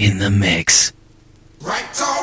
in the mix. Right or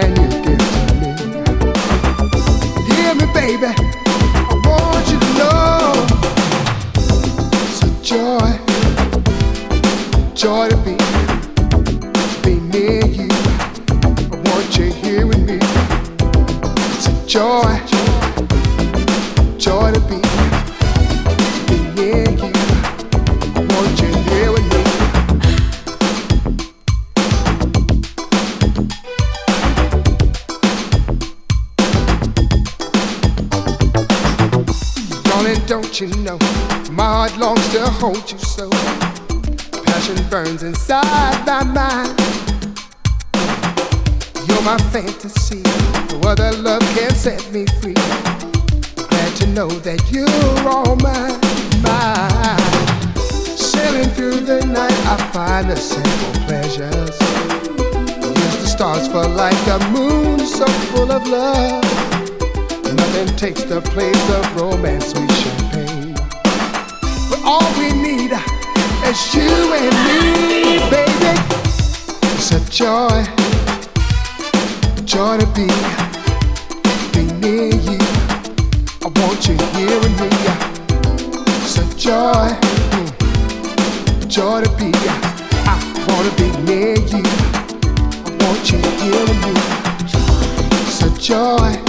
and you me. Hear me, baby. fantasy. No other love can set me free. Glad to know that you're all mine, mine. Sailing through the night, I find the simple pleasures. Use the stars for light, the moon so full of love. Nothing takes the place of romance, sweet champagne. But all we need is you and me, baby. It's a joy joy to be, be near you. I want you here with me. Such joy, joy to be. I wanna be near you. I want you here with me. Such joy.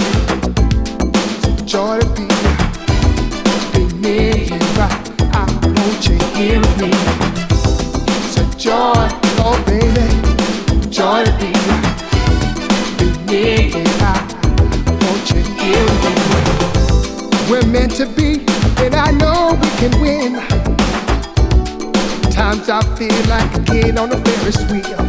on the Ferris wheel.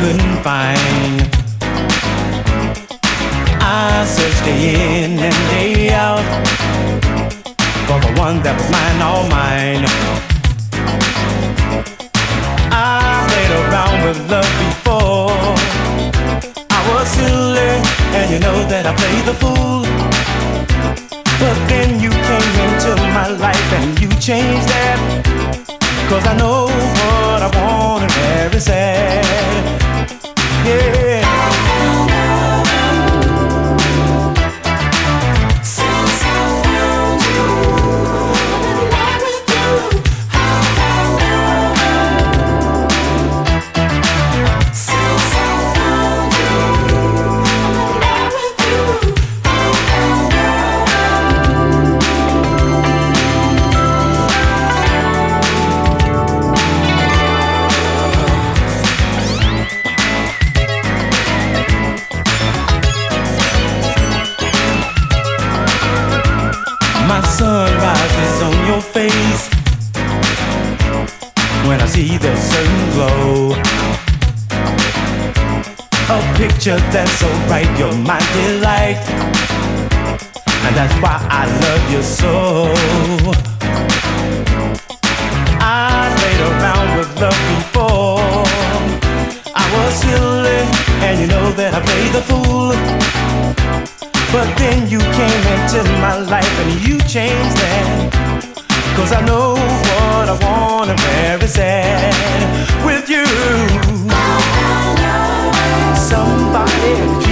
Couldn't find. I picture that's so bright, you're my delight. And that's why I love you so. I played around with love before. I was silly, and you know that I played the fool. But then you came into my life and you changed that. Cause I know what I want and very sad with you. Somebody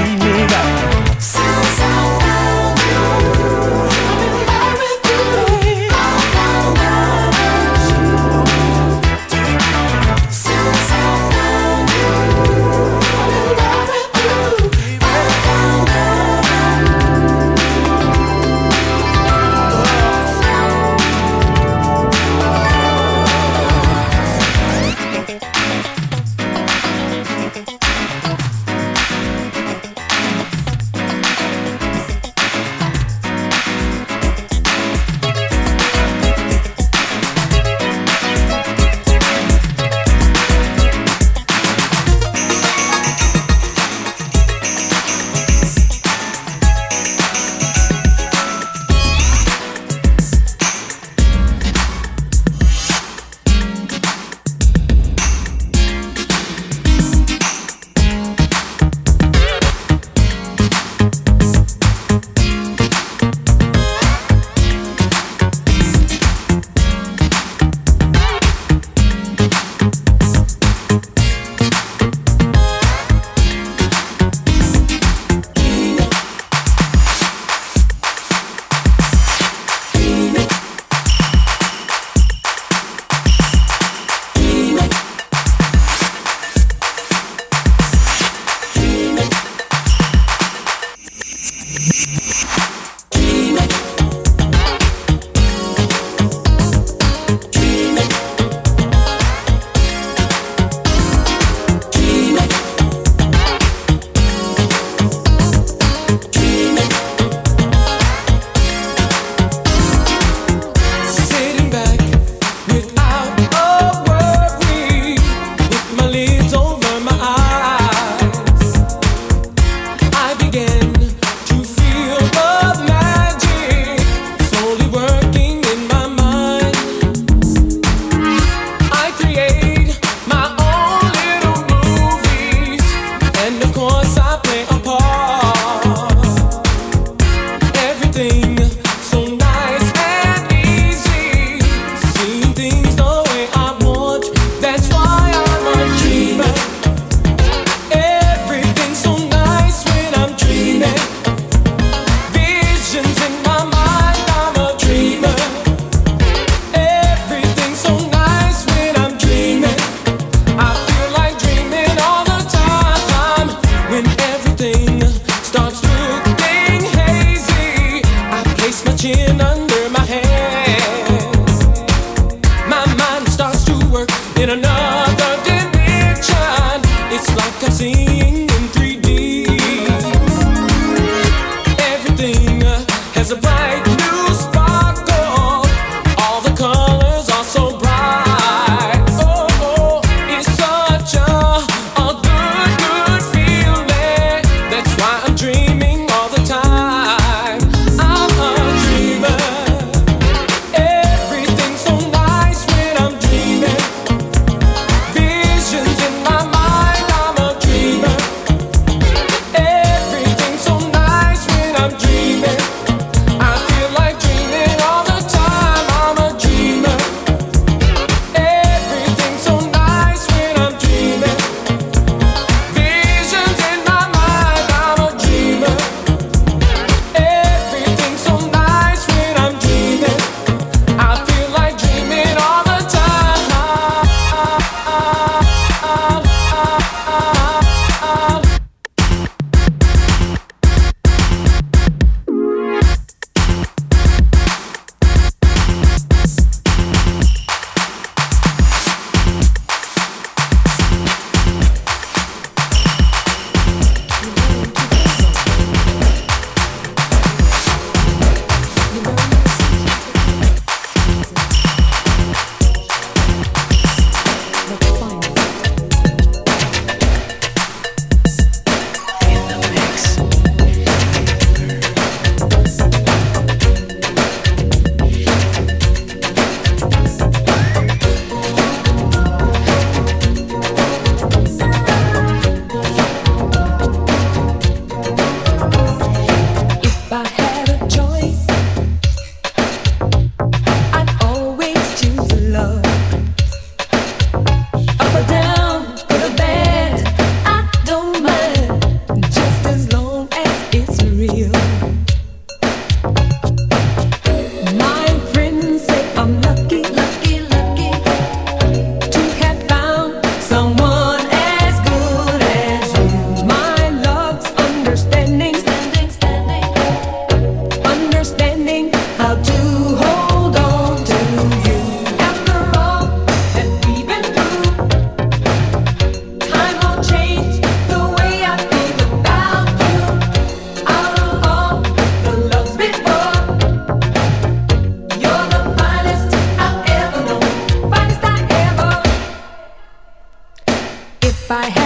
by hand.